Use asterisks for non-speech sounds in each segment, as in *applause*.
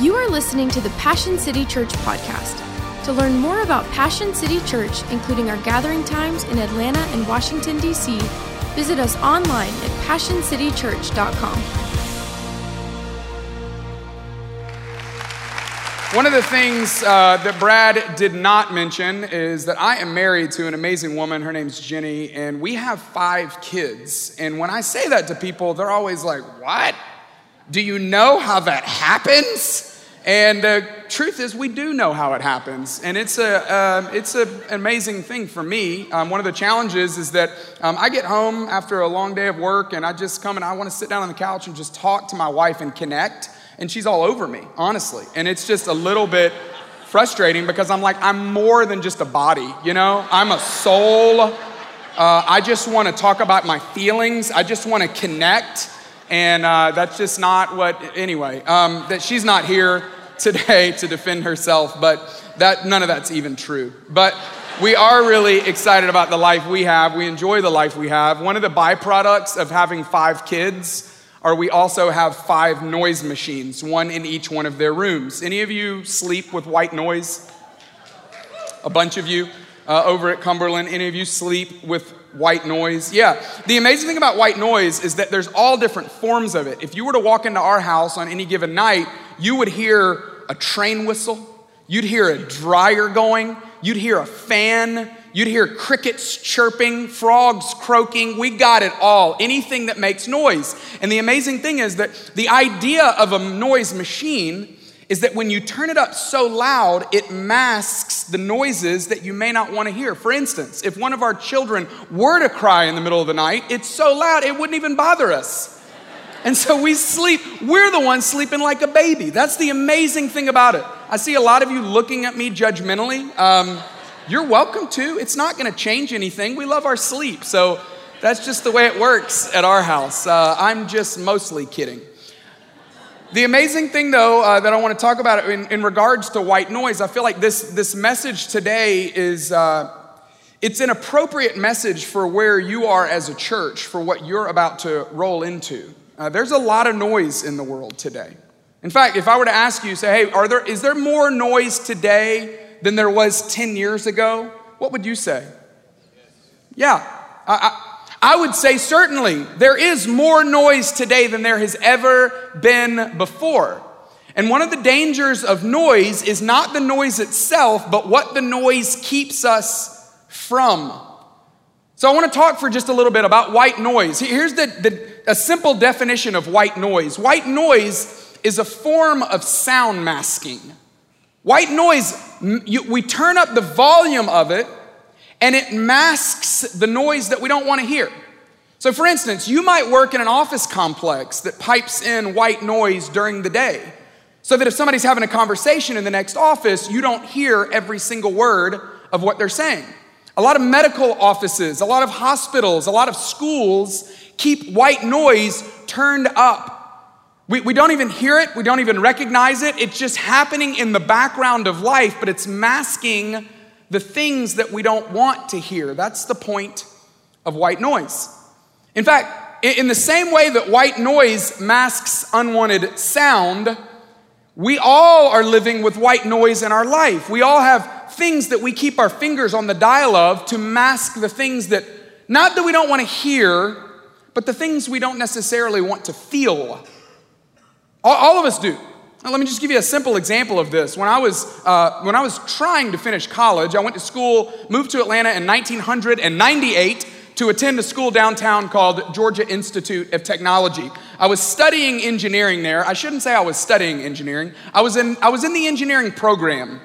You are listening to the Passion City Church podcast. To learn more about Passion City Church, including our gathering times in Atlanta and Washington, D.C., visit us online at passioncitychurch.com. One of the things uh, that Brad did not mention is that I am married to an amazing woman. Her name's Jenny, and we have five kids. And when I say that to people, they're always like, What? Do you know how that happens? And the truth is, we do know how it happens, and it's a uh, it's a, an amazing thing for me. Um, one of the challenges is that um, I get home after a long day of work, and I just come and I want to sit down on the couch and just talk to my wife and connect and she's all over me, honestly. And it's just a little bit frustrating because I'm like, I'm more than just a body, you know? I'm a soul. Uh, I just want to talk about my feelings. I just want to connect. And uh, that's just not what, anyway, um, that she's not here today to defend herself, but that none of that's even true. But we are really excited about the life we have. We enjoy the life we have. One of the byproducts of having five kids are we also have five noise machines, one in each one of their rooms. Any of you sleep with white noise? A bunch of you uh, over at Cumberland. Any of you sleep with white noise? Yeah. The amazing thing about white noise is that there's all different forms of it. If you were to walk into our house on any given night, you would hear a train whistle, you'd hear a dryer going, you'd hear a fan, You'd hear crickets chirping, frogs croaking. We got it all. Anything that makes noise. And the amazing thing is that the idea of a noise machine is that when you turn it up so loud, it masks the noises that you may not want to hear. For instance, if one of our children were to cry in the middle of the night, it's so loud it wouldn't even bother us. And so we sleep, we're the ones sleeping like a baby. That's the amazing thing about it. I see a lot of you looking at me judgmentally. Um, you're welcome to. It's not going to change anything. We love our sleep. So that's just the way it works at our house. Uh, I'm just mostly kidding. The amazing thing, though, uh, that I want to talk about in, in, regards to white noise, I feel like this, this message today is uh, it's an appropriate message for where you are as a church, for what you're about to roll into. Uh, there's a lot of noise in the world today. In fact, if I were to ask you, say, hey, are there, is there more noise today than there was 10 years ago, what would you say? Yeah, I, I, would say certainly there is more noise today than there has ever been before. And one of the dangers of noise is not the noise itself, but what the noise keeps us from. So I want to talk for just a little bit about white noise. Here's the, the, a simple definition of white noise white noise is a form of sound masking. White noise, you, we turn up the volume of it and it masks the noise that we don't want to hear. So, for instance, you might work in an office complex that pipes in white noise during the day so that if somebody's having a conversation in the next office, you don't hear every single word of what they're saying. A lot of medical offices, a lot of hospitals, a lot of schools keep white noise turned up we, we don't even hear it, we don't even recognize it. It's just happening in the background of life, but it's masking the things that we don't want to hear. That's the point of white noise. In fact, in the same way that white noise masks unwanted sound, we all are living with white noise in our life. We all have things that we keep our fingers on the dial of to mask the things that, not that we don't want to hear, but the things we don't necessarily want to feel. All, of us do. Now, let me just give you a simple example of this. When I, was, uh, when I was trying to finish college, I went to school, moved to Atlanta in 1998 to attend a school downtown called Georgia Institute of Technology. I was studying engineering there. I shouldn't say I was studying engineering, I was in, I was in the engineering program.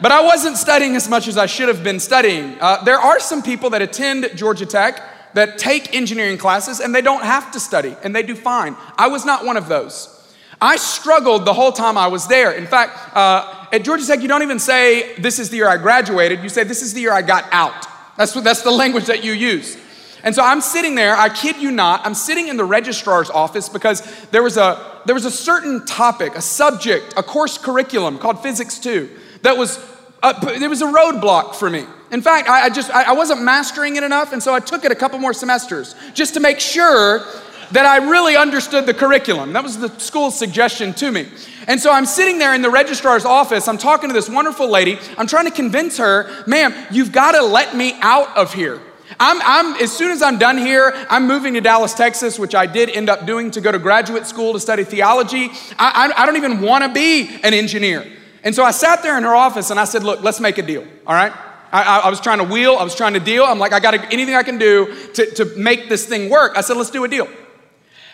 But I wasn't studying as much as I should have been studying. Uh, there are some people that attend Georgia Tech that take engineering classes and they don't have to study and they do fine. I was not one of those. I struggled the whole time I was there. In fact, uh, at Georgia Tech, you don't even say, This is the year I graduated. You say, This is the year I got out. That's, what, that's the language that you use. And so I'm sitting there, I kid you not, I'm sitting in the registrar's office because there was a, there was a certain topic, a subject, a course curriculum called Physics 2 that was, uh, there was a roadblock for me. In fact, I, I just, I, I wasn't mastering it enough, and so I took it a couple more semesters just to make sure that I really understood the curriculum. That was the school's suggestion to me. And so I'm sitting there in the registrar's office. I'm talking to this wonderful lady. I'm trying to convince her, ma'am, you've got to let me out of here. I'm, I'm, as soon as I'm done here, I'm moving to Dallas, Texas, which I did end up doing to go to graduate school to study theology. I, I, I don't even want to be an engineer. And so I sat there in her office and I said, Look, let's make a deal, all right? I, I, was trying to wheel, I was trying to deal. I'm like, I got anything I can do to, to make this thing work. I said, let's do a deal.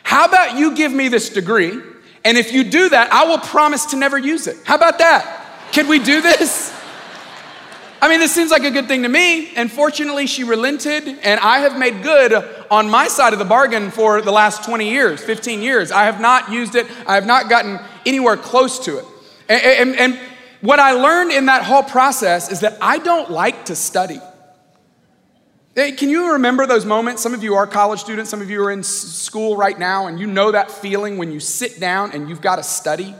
How about you give me this degree? And if you do that, I will promise to never use it. How about that? Can we do this? I mean, this seems like a good thing to me. And fortunately, she relented, and I have made good on my side of the bargain for the last 20 years, 15 years. I have not used it, I have not gotten anywhere close to it. And, and, and what I learned in that whole process is that I don't like to study. Can you remember those moments? Some of you are college students, some of you are in school right now, and you know that feeling when you sit down and you've got to study.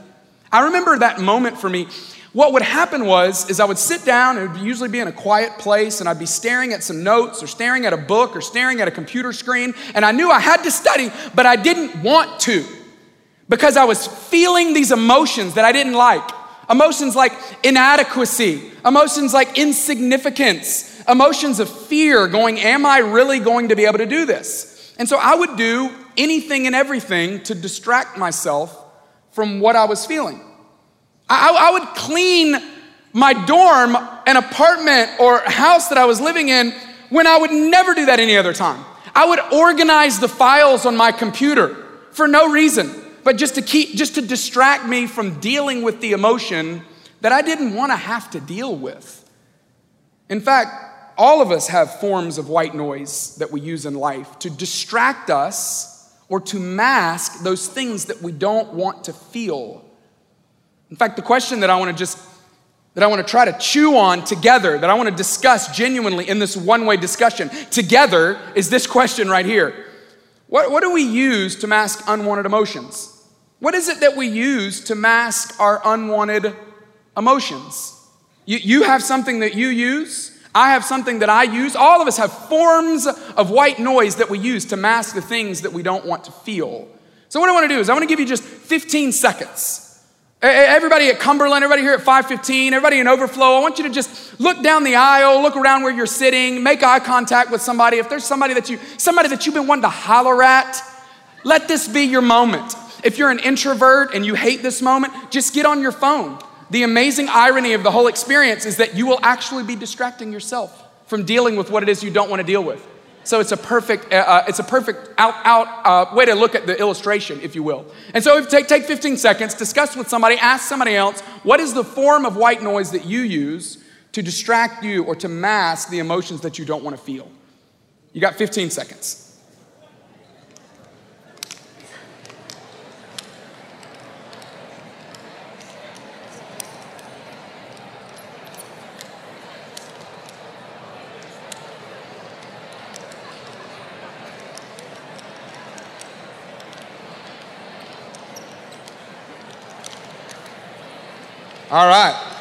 I remember that moment for me. What would happen was is I would sit down and it would usually be in a quiet place and I'd be staring at some notes or staring at a book or staring at a computer screen and I knew I had to study but I didn't want to because I was feeling these emotions that I didn't like. Emotions like inadequacy, emotions like insignificance, emotions of fear going, Am I really going to be able to do this? And so I would do anything and everything to distract myself from what I was feeling. I, I would clean my dorm, an apartment, or house that I was living in when I would never do that any other time. I would organize the files on my computer for no reason but just to keep, just to distract me from dealing with the emotion that I didn't want to have to deal with. In fact, all of us have forms of white noise that we use in life to distract us or to mask those things that we don't want to feel. In fact, the question that I want to just that I want to try to chew on together, that I want to discuss genuinely in this one way discussion together is this question right here. What, what do we use to mask unwanted emotions? What is it that we use to mask our unwanted emotions? You, you have something that you use. I have something that I use. All of us have forms of white noise that we use to mask the things that we don't want to feel. So, what I want to do is, I want to give you just 15 seconds. Everybody at Cumberland, everybody here at 515, everybody in Overflow, I want you to just look down the aisle, look around where you're sitting, make eye contact with somebody. If there's somebody that you, somebody that you've been wanting to holler at, let this be your moment. If you're an introvert and you hate this moment, just get on your phone. The amazing irony of the whole experience is that you will actually be distracting yourself from dealing with what it is you don't want to deal with. So it's a perfect, uh, uh it's a perfect out, out uh, way to look at the illustration, if you will. And so if take, take 15 seconds, discuss with somebody, ask somebody else, what is the form of white noise that you use to distract you or to mask the emotions that you don't want to feel? You got 15 seconds. All right.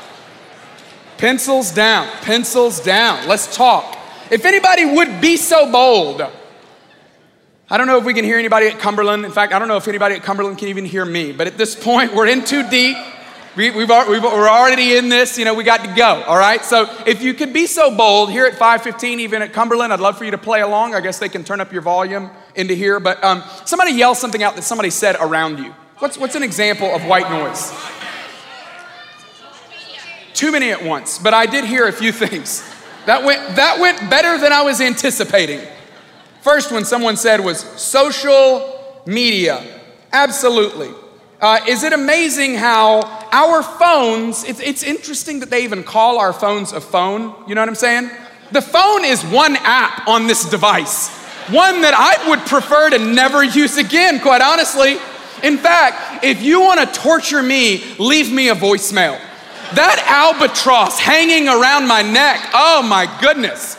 Pencils down, pencils down. Let's talk. If anybody would be so bold, I don't know if we can hear anybody at Cumberland. In fact, I don't know if anybody at Cumberland can even hear me. But at this point, we're in too deep. We, have we've, we're already in this, you know, we got to go, all right? So if you could be so bold here at 515, even at Cumberland, I'd love for you to play along. I guess they can turn up your volume into here. But um, somebody yell something out that somebody said around you. What's, what's an example of white noise? Too many at once, but I did hear a few *laughs* things. That went, that went better than I was anticipating. First one someone said was social media. Absolutely. Uh, is it amazing how our phones, it's, it's interesting that they even call our phones a phone. You know what I'm saying? The phone is one app on this device, one that I would prefer to never use again, quite honestly. In fact, if you want to torture me, leave me a voicemail. That albatross hanging around my neck, oh my goodness.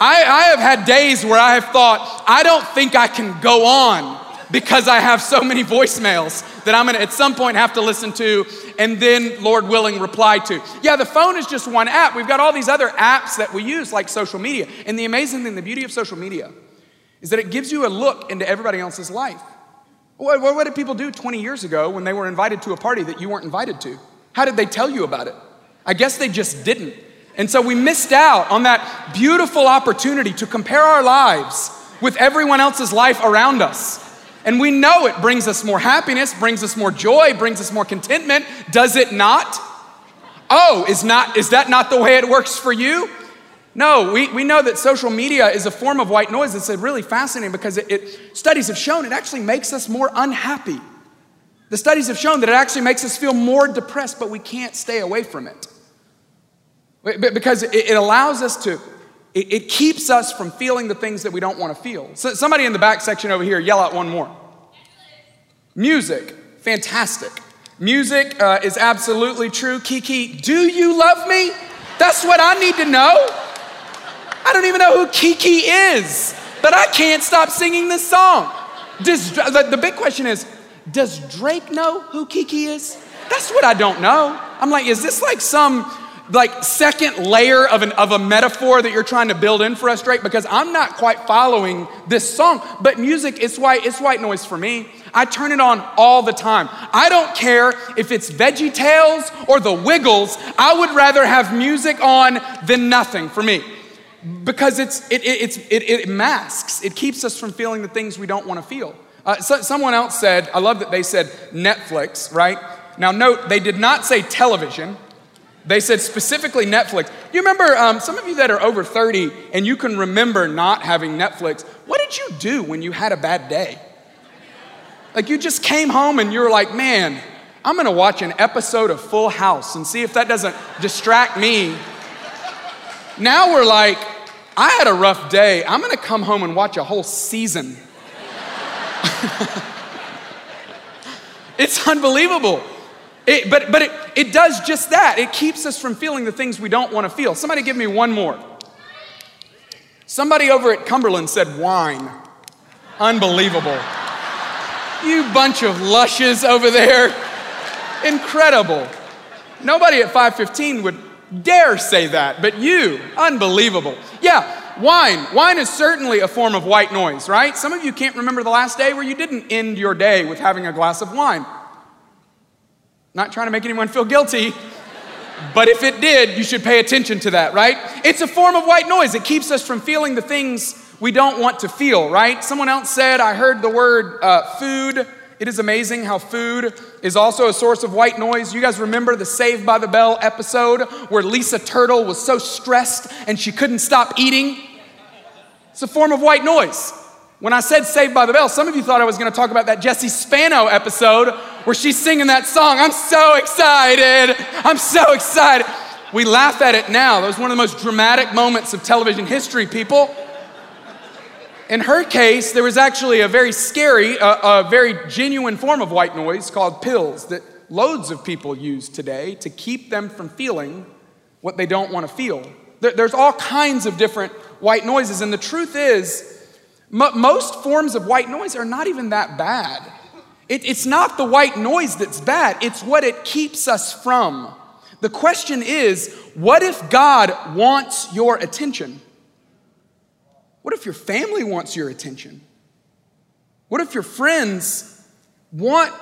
I, I have had days where I have thought, I don't think I can go on because I have so many voicemails that I'm gonna at some point have to listen to and then, Lord willing, reply to. Yeah, the phone is just one app. We've got all these other apps that we use, like social media. And the amazing thing, the beauty of social media, is that it gives you a look into everybody else's life. What, what, did people do 20 years ago when they were invited to a party that you weren't invited to? How did they tell you about it? I guess they just didn't. And so we missed out on that beautiful opportunity to compare our lives with everyone else's life around us. And we know it brings us more happiness, brings us more joy, brings us more contentment. Does it not? Oh, is, not, is that not the way it works for you? No, we, we know that social media is a form of white noise. It's really fascinating because it, it, studies have shown it actually makes us more unhappy. The studies have shown that it actually makes us feel more depressed, but we can't stay away from it. Because it, allows us to, it, keeps us from feeling the things that we don't want to feel. So somebody in the back section over here, yell out one more. Music, fantastic. Music uh, is absolutely true. Kiki, do you love me? That's what I need to know. I don't even know who Kiki is, but I can't stop singing this song. The big question is Does Drake know who Kiki is? That's what I don't know. I'm like, is this like some like second layer of, an, of a metaphor that you're trying to build in for us, Drake? Because I'm not quite following this song. But music, it's white, it's white noise for me. I turn it on all the time. I don't care if it's Veggie Tales or the Wiggles. I would rather have music on than nothing for me because it's, it, it, it's, it, it masks, it keeps us from feeling the things we don't want to feel. Uh, so, someone else said, I love that they said Netflix, right? Now, note, they did not say television. They said specifically Netflix. You remember, um, some of you that are over 30 and you can remember not having Netflix, what did you do when you had a bad day? Like you just came home and you were like, man, I'm gonna watch an episode of Full House and see if that doesn't distract me now we're like, I had a rough day. I'm gonna come home and watch a whole season. *laughs* it's unbelievable. It, but but it, it does just that. It keeps us from feeling the things we don't wanna feel. Somebody give me one more. Somebody over at Cumberland said wine. Unbelievable. You bunch of lushes over there. Incredible. Nobody at 515 would dare say that, but you, unbelievable. Yeah, wine. Wine is certainly a form of white noise, right? Some of you can't remember the last day where you didn't end your day with having a glass of wine. Not trying to make anyone feel guilty, but if it did, you should pay attention to that, right? It's a form of white noise. It keeps us from feeling the things we don't want to feel, right? Someone else said, I heard the word uh, food it is amazing how food is also a source of white noise. You guys remember the Saved by the Bell episode where Lisa Turtle was so stressed and she couldn't stop eating? It's a form of white noise. When I said Saved by the Bell, some of you thought I was going to talk about that Jessie Spano episode where she's singing that song. I'm so excited. I'm so excited. We laugh at it now. That was one of the most dramatic moments of television history, people. In her case, there was actually a very scary, a very genuine form of white noise called pills that loads of people use today to keep them from feeling what they don't want to feel. There, there's all kinds of different white noises, and the truth is, m- most forms of white noise are not even that bad. It, it's not the white noise that's bad, it's what it keeps us from. The question is what if God wants your attention? What if your family wants your attention? What if your friends want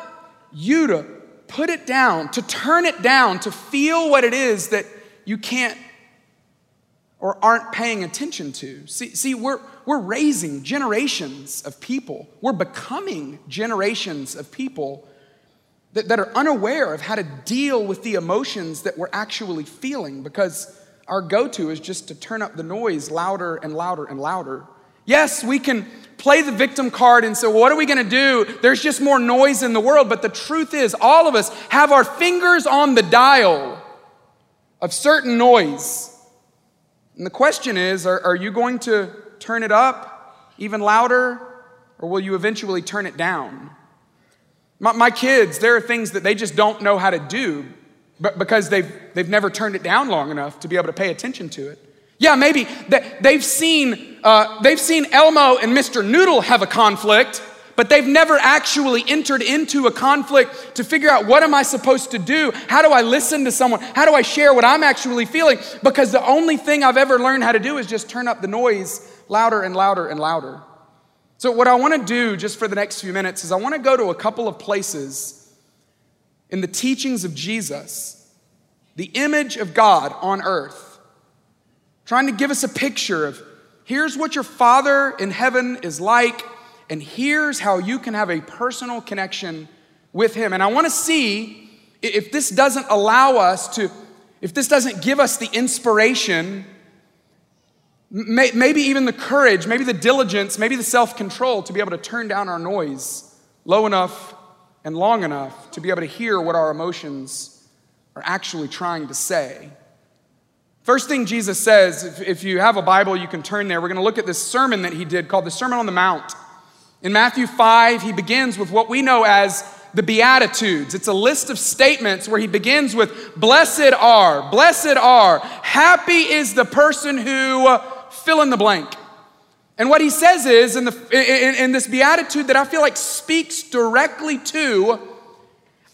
you to put it down, to turn it down, to feel what it is that you can't or aren't paying attention to? See, see we're, we're raising generations of people, we're becoming generations of people that, that are unaware of how to deal with the emotions that we're actually feeling because our go to is just to turn up the noise louder and louder and louder. Yes, we can play the victim card and say, well, what are we going to do? There's just more noise in the world. But the truth is, all of us have our fingers on the dial of certain noise. And the question is, are, are you going to turn it up even louder, or will you eventually turn it down? My, my kids, there are things that they just don't know how to do but because they've, they've never turned it down long enough to be able to pay attention to it. Yeah, maybe they've seen, uh, they've seen Elmo and Mr. Noodle have a conflict, but they've never actually entered into a conflict to figure out what am I supposed to do? How do I listen to someone? How do I share what I'm actually feeling? Because the only thing I've ever learned how to do is just turn up the noise louder and louder and louder. So, what I want to do just for the next few minutes is I want to go to a couple of places in the teachings of Jesus, the image of God on earth, trying to give us a picture of here's what your Father in heaven is like, and here's how you can have a personal connection with Him. And I want to see if this doesn't allow us to, if this doesn't give us the inspiration Maybe even the courage, maybe the diligence, maybe the self control to be able to turn down our noise low enough and long enough to be able to hear what our emotions are actually trying to say. First thing Jesus says, if, if you have a Bible, you can turn there. We're going to look at this sermon that he did called the Sermon on the Mount. In Matthew 5, he begins with what we know as the Beatitudes. It's a list of statements where he begins with, Blessed are, blessed are, happy is the person who fill in the blank. And what he says is, in, the, in, in this beatitude that I feel like speaks directly to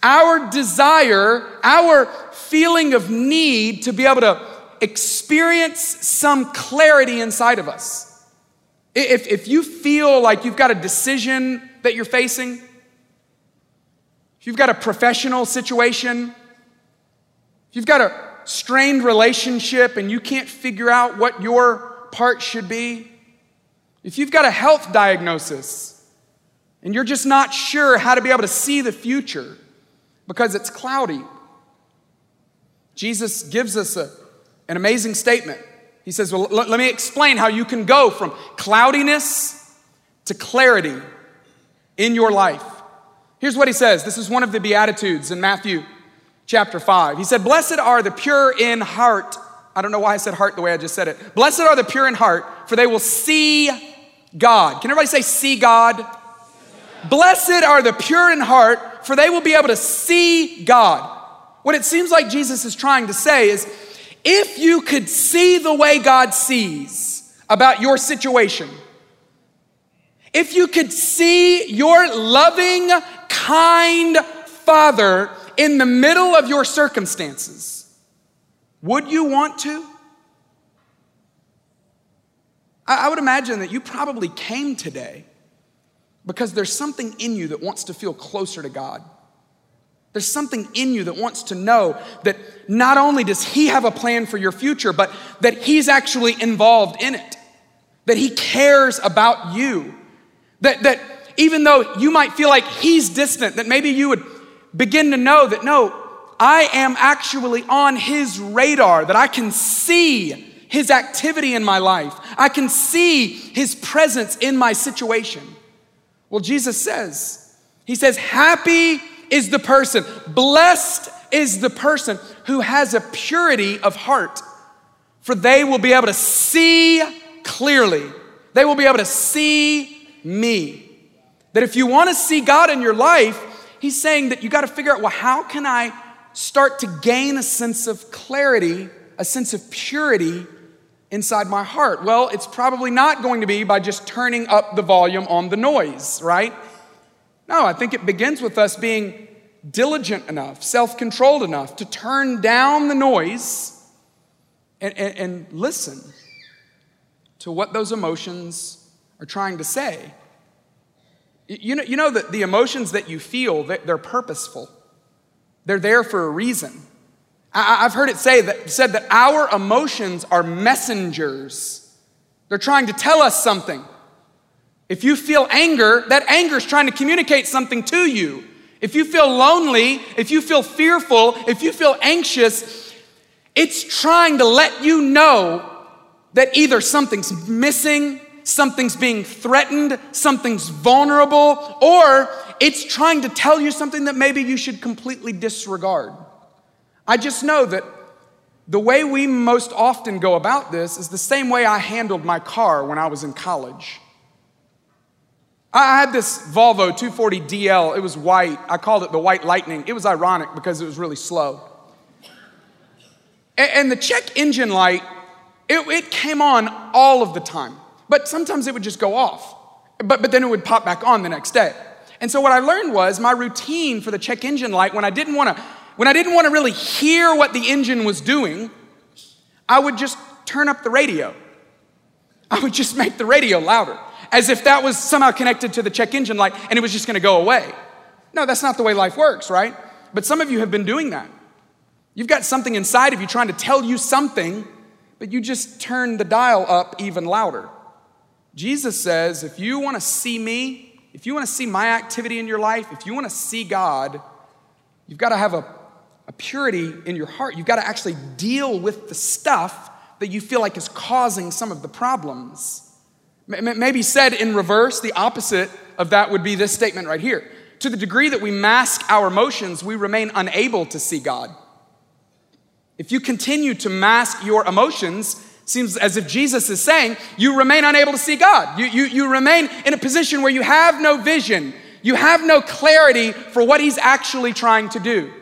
our desire, our feeling of need to be able to experience some clarity inside of us. If, if you feel like you've got a decision that you're facing, if you've got a professional situation, if you've got a strained relationship and you can't figure out what your part should be, if you've got a health diagnosis and you're just not sure how to be able to see the future because it's cloudy, Jesus gives us a, an amazing statement. He says, Well, let, me explain how you can go from cloudiness to clarity in your life. Here's what he says. This is one of the Beatitudes in Matthew chapter 5. He said, Blessed are the pure in heart I don't know why I said heart the way I just said it. Blessed are the pure in heart, for they will see God. Can everybody say, see God? Blessed are the pure in heart, for they will be able to see God. What it seems like Jesus is trying to say is if you could see the way God sees about your situation, if you could see your loving, kind Father in the middle of your circumstances, would you want to? I would imagine that you probably came today because there's something in you that wants to feel closer to God. There's something in you that wants to know that not only does He have a plan for your future, but that He's actually involved in it, that He cares about you, that, that even though you might feel like He's distant, that maybe you would begin to know that no, I am actually on his radar, that I can see his activity in my life. I can see his presence in my situation. Well, Jesus says, He says, Happy is the person, blessed is the person who has a purity of heart, for they will be able to see clearly. They will be able to see me. That if you want to see God in your life, He's saying that you got to figure out, well, how can I start to gain a sense of clarity, a sense of purity inside my heart? Well, it's probably not going to be by just turning up the volume on the noise, right? No, I think it begins with us being diligent enough, self controlled enough to turn down the noise and, and, and, listen to what those emotions are trying to say. You know, you know that the emotions that you feel, they're purposeful. They're there for a reason. I, have heard it say that, said that our emotions are messengers. They're trying to tell us something. If you feel anger, that anger is trying to communicate something to you. If you feel lonely, if you feel fearful, if you feel anxious, it's trying to let you know that either something's missing, something's being threatened, something's vulnerable, or it's trying to tell you something that maybe you should completely disregard. I just know that the way we most often go about this is the same way I handled my car when I was in college. I had this Volvo 240 DL. It was white. I called it the white lightning. It was ironic because it was really slow. And the check engine light, it, it came on all of the time. But sometimes it would just go off. But, but then it would pop back on the next day. And so what I learned was my routine for the check engine light when I didn't want to when I didn't want to really hear what the engine was doing, I would just turn up the radio. I would just make the radio louder. As if that was somehow connected to the check engine light and it was just gonna go away. No, that's not the way life works, right? But some of you have been doing that. You've got something inside of you trying to tell you something, but you just turn the dial up even louder. Jesus says, if you wanna see me, if you wanna see my activity in your life, if you wanna see God, you've gotta have a, a purity in your heart. You've gotta actually deal with the stuff that you feel like is causing some of the problems. Maybe said in reverse, the opposite of that would be this statement right here. To the degree that we mask our emotions, we remain unable to see God. If you continue to mask your emotions, seems as if Jesus is saying, you remain unable to see God. You, you, you remain in a position where you have no vision, you have no clarity for what He's actually trying to do.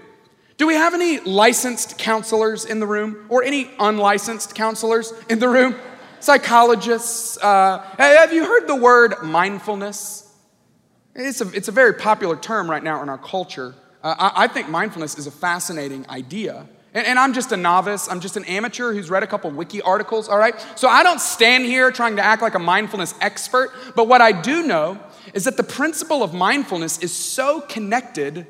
Do we have any licensed counselors in the room or any unlicensed counselors in the room? Psychologists. Uh, have you heard the word mindfulness? It's a, it's a very popular term right now in our culture. Uh, I, I think mindfulness is a fascinating idea. And, and, I'm just a novice. I'm just an amateur who's read a couple wiki articles, all right? So I don't stand here trying to act like a mindfulness expert, but what I do know is that the principle of mindfulness is so connected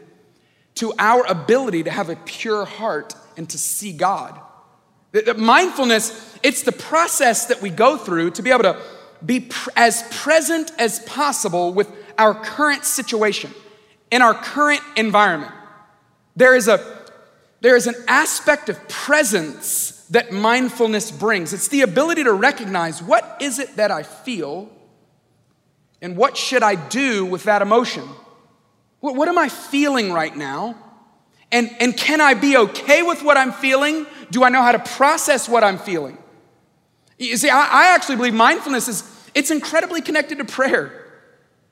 to our ability to have a pure heart and to see God. that mindfulness, it's the process that we go through to be able to be pr- as present as possible with our current situation, in our current environment. There is a there is an aspect of presence that mindfulness brings. It's the ability to recognize what is it that I feel and what should I do with that emotion? What, what am I feeling right now? And, and can I be okay with what I'm feeling? Do I know how to process what I'm feeling? You see, I, I actually believe mindfulness is it's incredibly connected to prayer.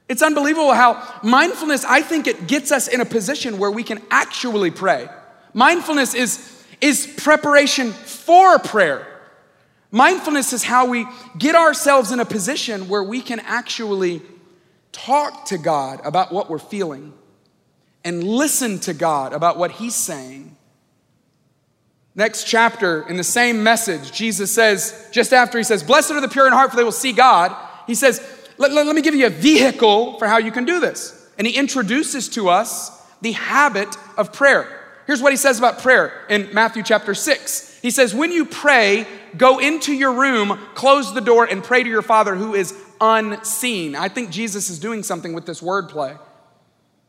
It's unbelievable how mindfulness, I think it gets us in a position where we can actually pray. Mindfulness is, is preparation for prayer. Mindfulness is how we get ourselves in a position where we can actually talk to God about what we're feeling and listen to God about what He's saying. Next chapter, in the same message, Jesus says, just after He says, Blessed are the pure in heart, for they will see God, He says, let, let, let me give you a vehicle for how you can do this. And He introduces to us the habit of prayer. Here's what he says about prayer in Matthew chapter 6. He says, When you pray, go into your room, close the door, and pray to your Father who is unseen. I think Jesus is doing something with this wordplay.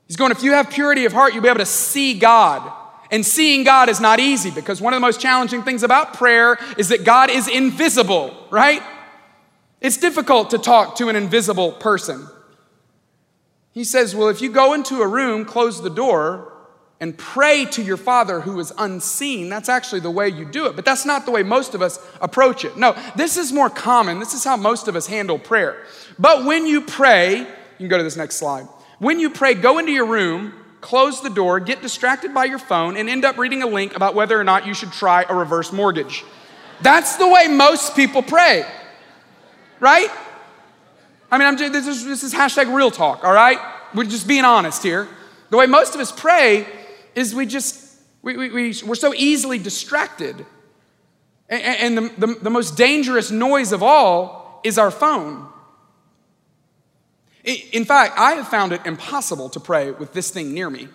He's going, if you have purity of heart, you'll be able to see God. And seeing God is not easy because one of the most challenging things about prayer is that God is invisible, right? It's difficult to talk to an invisible person. He says, Well, if you go into a room, close the door, and pray to your Father who is unseen, that's actually the way you do it. But that's not the way most of us approach it. No, this is more common. This is how most of us handle prayer. But when you pray, you can go to this next slide. When you pray, go into your room, close the door, get distracted by your phone, and end up reading a link about whether or not you should try a reverse mortgage. That's the way most people pray, right? I mean, I'm just, this, is, this is hashtag real talk, all right? We're just being honest here. The way most of us pray is we just, we, we, we, we're so easily distracted. And, and the, the, the most dangerous noise of all is our phone. In fact, I have found it impossible to pray with this thing near me.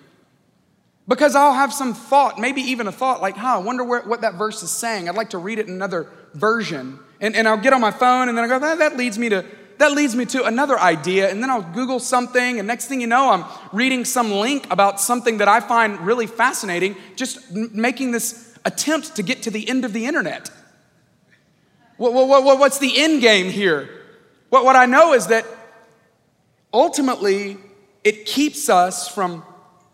Because I'll have some thought, maybe even a thought like, huh, I wonder where, what that verse is saying. I'd like to read it in another version. And, and I'll get on my phone and then I go, that, that leads me to that leads me to another idea, and then I'll Google something, and next thing you know, I'm reading some link about something that I find really fascinating, just making this attempt to get to the end of the internet. What, what, what's the end game here? What, what I know is that ultimately it keeps us from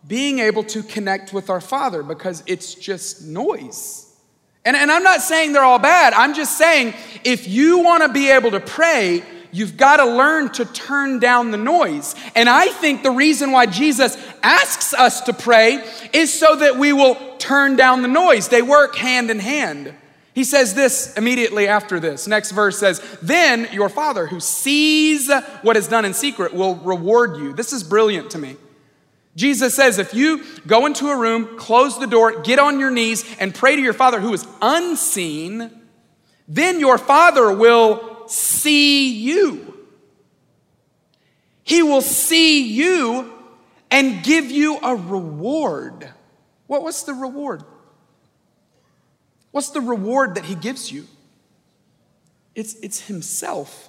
being able to connect with our Father because it's just noise. And, and I'm not saying they're all bad. I'm just saying if you want to be able to pray, You've got to learn to turn down the noise. And I think the reason why Jesus asks us to pray is so that we will turn down the noise. They work hand in hand. He says this immediately after this. Next verse says, Then your Father who sees what is done in secret will reward you. This is brilliant to me. Jesus says, if you go into a room, close the door, get on your knees, and pray to your Father who is unseen, then your Father will see you. He will see you and give you a reward. What, was the reward? What's the reward that He gives you? It's, it's Himself.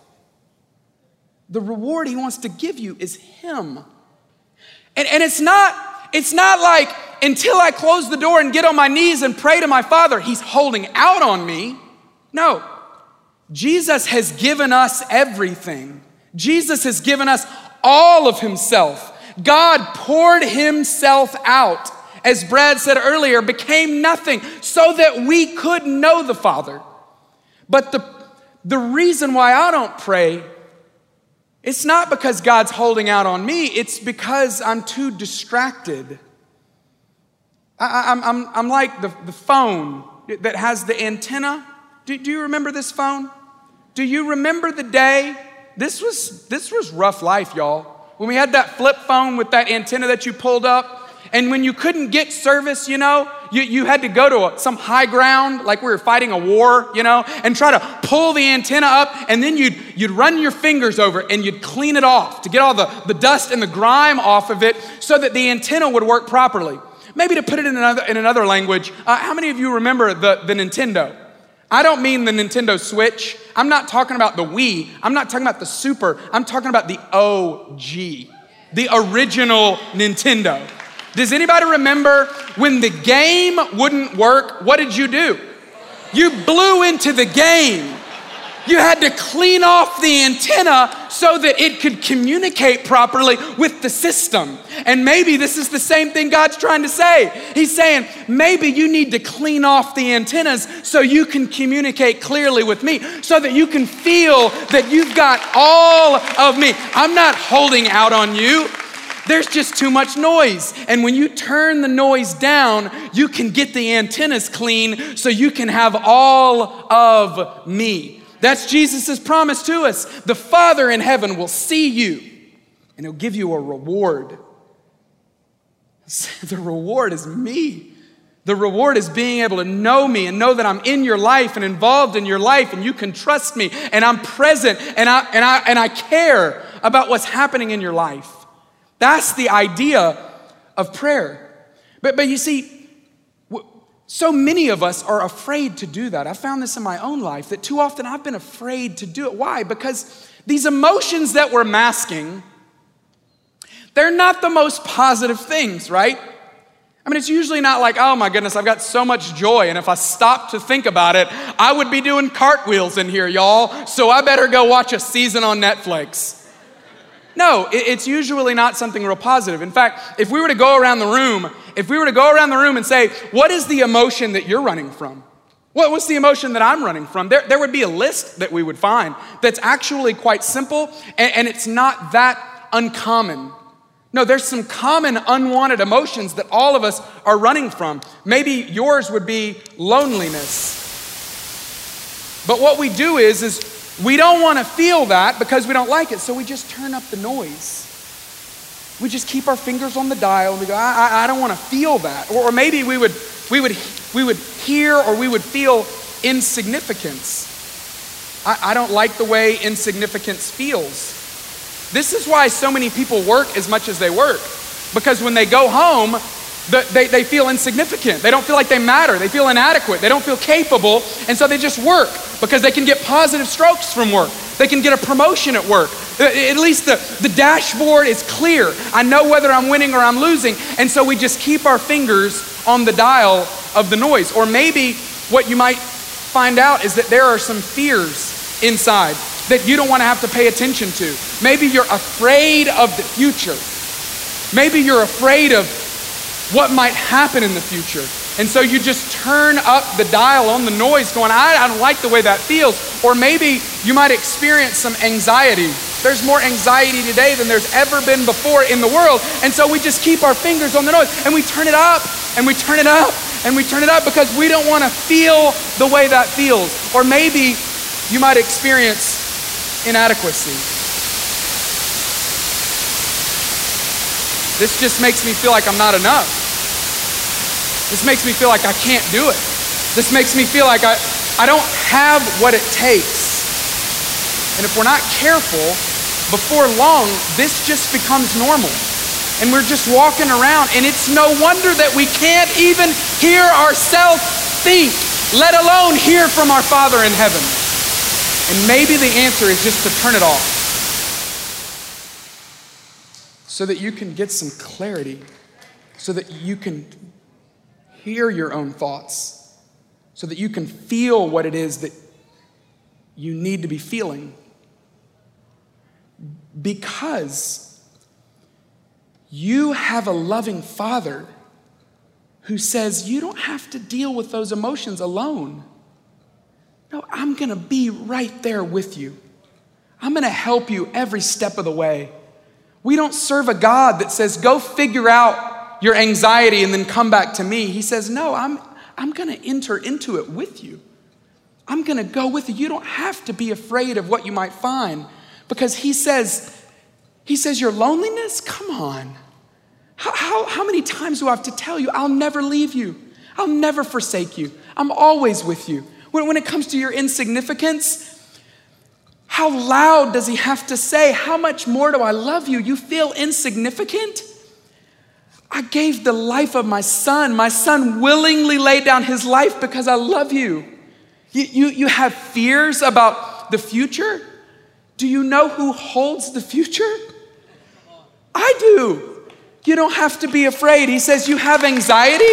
The reward He wants to give you is Him. And, and it's not, it's not like until I close the door and get on my knees and pray to my Father, He's holding out on me. No. Jesus has given us everything. Jesus has given us all of Himself. God poured Himself out, as Brad said earlier, became nothing so that we could know the Father. But the, the reason why I don't pray it's not because God's holding out on me, it's because I'm too distracted. I, am I'm, I'm, I'm like the, the phone that has the antenna. Do, do you remember this phone? Do you remember the day? This was, this was rough life, y'all. When we had that flip phone with that antenna that you pulled up, and when you couldn't get service, you know, you, you had to go to a, some high ground, like we were fighting a war, you know, and try to pull the antenna up, and then you'd, you'd run your fingers over and you'd clean it off to get all the, the dust and the grime off of it so that the antenna would work properly. Maybe to put it in another, in another language, uh, how many of you remember the, the Nintendo? I don't mean the Nintendo Switch. I'm not talking about the Wii. I'm not talking about the Super. I'm talking about the OG, the original Nintendo. Does anybody remember when the game wouldn't work? What did you do? You blew into the game. You had to clean off the antenna so that it could communicate properly with the system. And maybe this is the same thing God's trying to say. He's saying, maybe you need to clean off the antennas so you can communicate clearly with me, so that you can feel that you've got all of me. I'm not holding out on you. There's just too much noise. And when you turn the noise down, you can get the antennas clean so you can have all of me. That's Jesus' promise to us. The Father in heaven will see you and he'll give you a reward. *laughs* The reward is me. The reward is being able to know me and know that I'm in your life and involved in your life and you can trust me and I'm present and I, and I, and I care about what's happening in your life. That's the idea of prayer. But, but you see, so many of us are afraid to do that. I found this in my own life that too often I've been afraid to do it. Why? Because these emotions that we're masking, they're not the most positive things, right? I mean, it's usually not like, oh my goodness, I've got so much joy, and if I stop to think about it, I would be doing cartwheels in here, y'all, so I better go watch a season on Netflix. No, it's usually not something real positive. In fact, if we were to go around the room, if we were to go around the room and say, What is the emotion that you're running from? What, what's the emotion that I'm running from? There, there would be a list that we would find that's actually quite simple and, and it's not that uncommon. No, there's some common unwanted emotions that all of us are running from. Maybe yours would be loneliness. But what we do is, is we don't want to feel that because we don't like it, so we just turn up the noise. We just keep our fingers on the dial and we go, I, I, I don't want to feel that. Or, or maybe we would, we, would, we would hear or we would feel insignificance. I, I don't like the way insignificance feels. This is why so many people work as much as they work. Because when they go home, the, they, they feel insignificant. They don't feel like they matter. They feel inadequate. They don't feel capable. And so they just work because they can get positive strokes from work. They can get a promotion at work. Uh, at least the, the dashboard is clear. I know whether I'm winning or I'm losing. And so we just keep our fingers on the dial of the noise. Or maybe what you might find out is that there are some fears inside that you don't want to have to pay attention to. Maybe you're afraid of the future. Maybe you're afraid of what might happen in the future. And so you just turn up the dial on the noise, going, I, I, don't like the way that feels. Or maybe you might experience some anxiety. There's more anxiety today than there's ever been before in the world. And so we just keep our fingers on the noise and we turn it up and we turn it up and we turn it up because we don't want to feel the way that feels. Or maybe you might experience inadequacy. This just makes me feel like I'm not enough. This makes me feel like I can't do it. This makes me feel like I, I don't have what it takes. And if we're not careful, before long, this just becomes normal. And we're just walking around, and it's no wonder that we can't even hear ourselves think, let alone hear from our Father in heaven. And maybe the answer is just to turn it off so that you can get some clarity, so that you can hear your own thoughts, so that you can feel what it is that you need to be feeling. Because you have a loving father who says you don't have to deal with those emotions alone. No, I'm gonna be right there with you. I'm gonna help you every step of the way. We don't serve a God that says, go figure out your anxiety and then come back to me. He says, no, I'm, I'm gonna enter into it with you. I'm gonna go with you. You don't have to be afraid of what you might find because He says, He says, your loneliness, come on. How, how, how many times do I have to tell you, I'll never leave you, I'll never forsake you, I'm always with you. When, when it comes to your insignificance, how loud does he have to say, How much more do I love you? You feel insignificant? I gave the life of my son. My son willingly laid down his life because I love you. You, you, you have fears about the future? Do you know who holds the future? I do. You don't have to be afraid. He says, You have anxiety?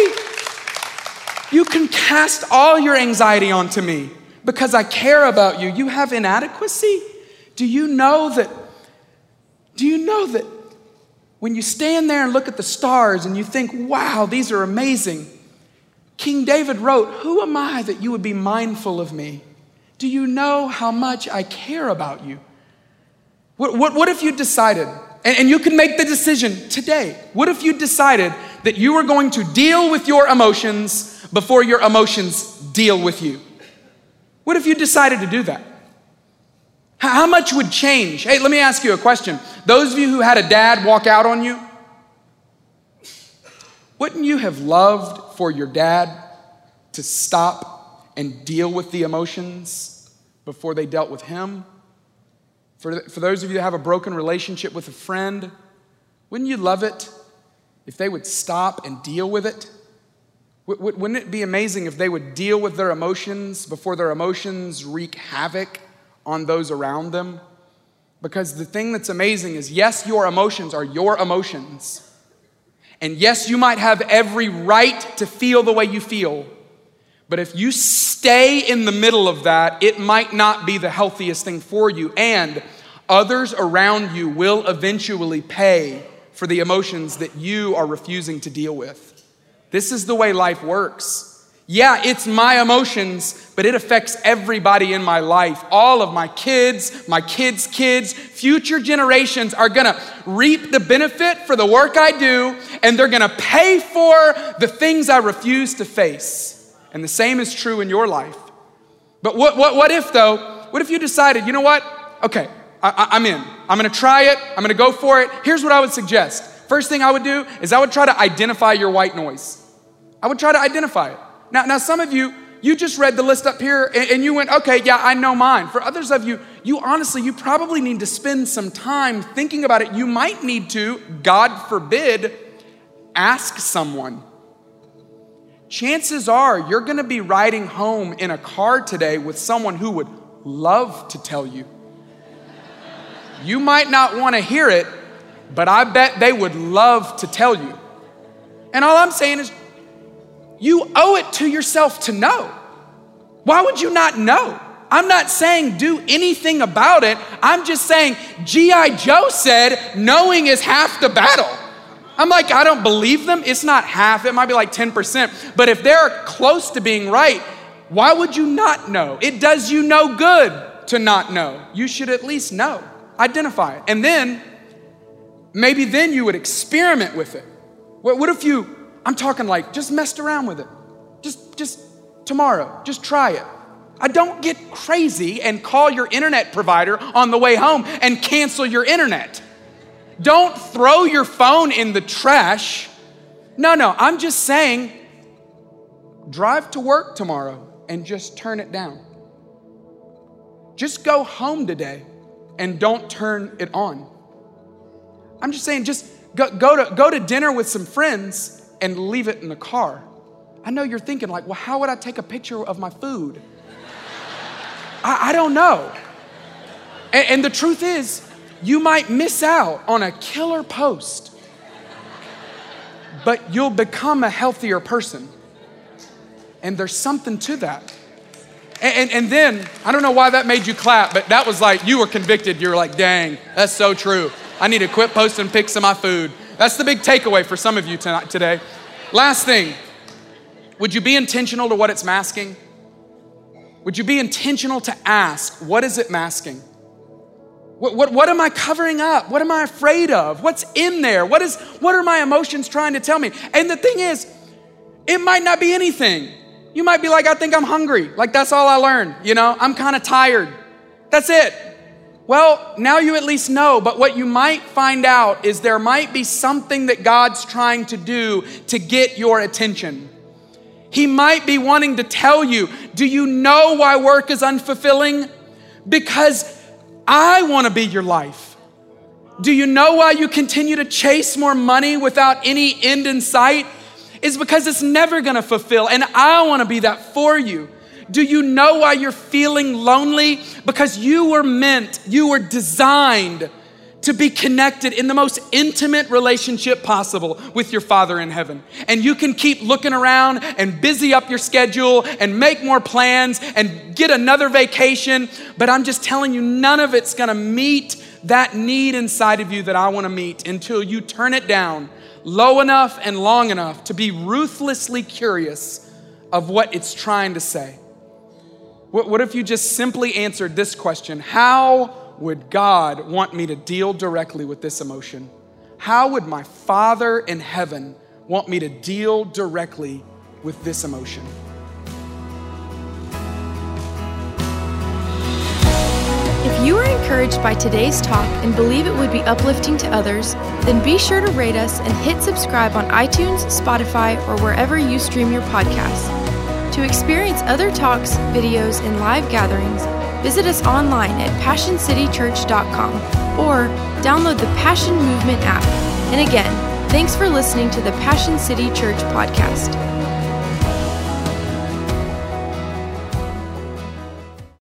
You can cast all your anxiety onto me because I care about you. You have inadequacy? Do you know that? Do you know that when you stand there and look at the stars and you think, wow, these are amazing? King David wrote, Who am I that you would be mindful of me? Do you know how much I care about you? What, what, what if you decided, and, and you can make the decision today, what if you decided that you were going to deal with your emotions before your emotions deal with you? What if you decided to do that? How much would change? Hey, let me ask you a question. Those of you who had a dad walk out on you, wouldn't you have loved for your dad to stop and deal with the emotions before they dealt with him? For, for those of you that have a broken relationship with a friend, wouldn't you love it if they would stop and deal with it? Wouldn't it be amazing if they would deal with their emotions before their emotions wreak havoc on those around them? Because the thing that's amazing is yes, your emotions are your emotions. And yes, you might have every right to feel the way you feel. But if you stay in the middle of that, it might not be the healthiest thing for you. And others around you will eventually pay for the emotions that you are refusing to deal with. This is the way life works. Yeah, it's my emotions, but it affects everybody in my life. All of my kids, my kids' kids, future generations are gonna reap the benefit for the work I do, and they're gonna pay for the things I refuse to face. And the same is true in your life. But what, what, what if, though, what if you decided, you know what? Okay, I, I'm in. I'm gonna try it, I'm gonna go for it. Here's what I would suggest. First thing I would do is I would try to identify your white noise. I would try to identify it. Now, now some of you, you just read the list up here and, and you went, okay, yeah, I know mine. For others of you, you honestly, you probably need to spend some time thinking about it. You might need to, God forbid, ask someone. Chances are you're gonna be riding home in a car today with someone who would love to tell you. You might not wanna hear it, but I bet they would love to tell you. And all I'm saying is you owe it to yourself to know. Why would you not know? I'm not saying do anything about it. I'm just saying G.I. Joe said knowing is half the battle. I'm like, I don't believe them. It's not half, it might be like 10%. But if they're close to being right, why would you not know? It does you no good to not know. You should at least know, identify it. And then, maybe then you would experiment with it. What, if you I'm talking like just messed around with it. Just just tomorrow, just try it. I don't get crazy and call your internet provider on the way home and cancel your internet. Don't throw your phone in the trash. No, no, I'm just saying drive to work tomorrow and just turn it down. Just go home today and don't turn it on. I'm just saying, just go, go, to, go to dinner with some friends and leave it in the car. I know you're thinking, like, well, how would I take a picture of my food? I, I don't know. And, and the truth is, you might miss out on a killer post, but you'll become a healthier person. And there's something to that. And, and, and, then, I don't know why that made you clap, but that was like, you were convicted. You were like, dang, that's so true. I need to quit posting pics of my food. That's the big takeaway for some of you tonight, today. Last thing, would you be intentional to what it's masking? Would you be intentional to ask, what is it masking? What, what, what am I covering up? What am I afraid of? What's in there? What, is, what are my emotions trying to tell me? And the thing is, it might not be anything. You might be like, I think I'm hungry. Like, that's all I learned. You know, I'm kind of tired. That's it. Well, now you at least know, but what you might find out is there might be something that God's trying to do to get your attention. He might be wanting to tell you, do you know why work is unfulfilling? Because I want to be your life. Do you know why you continue to chase more money without any end in sight? Is because it's never going to fulfill, and I want to be that for you. Do you know why you're feeling lonely? Because you were meant, you were designed to be connected in the most intimate relationship possible with your Father in heaven. And you can keep looking around and busy up your schedule and make more plans and get another vacation, but I'm just telling you, none of it's gonna meet that need inside of you that I wanna meet until you turn it down low enough and long enough to be ruthlessly curious of what it's trying to say. What, what if you just simply answered this question How would God want me to deal directly with this emotion? How would my Father in heaven want me to deal directly with this emotion? If you are encouraged by today's talk and believe it would be uplifting to others, then be sure to rate us and hit subscribe on iTunes, Spotify, or wherever you stream your podcasts. To experience other talks, videos, and live gatherings, visit us online at PassionCityChurch.com or download the Passion Movement app. And again, thanks for listening to the Passion City Church podcast.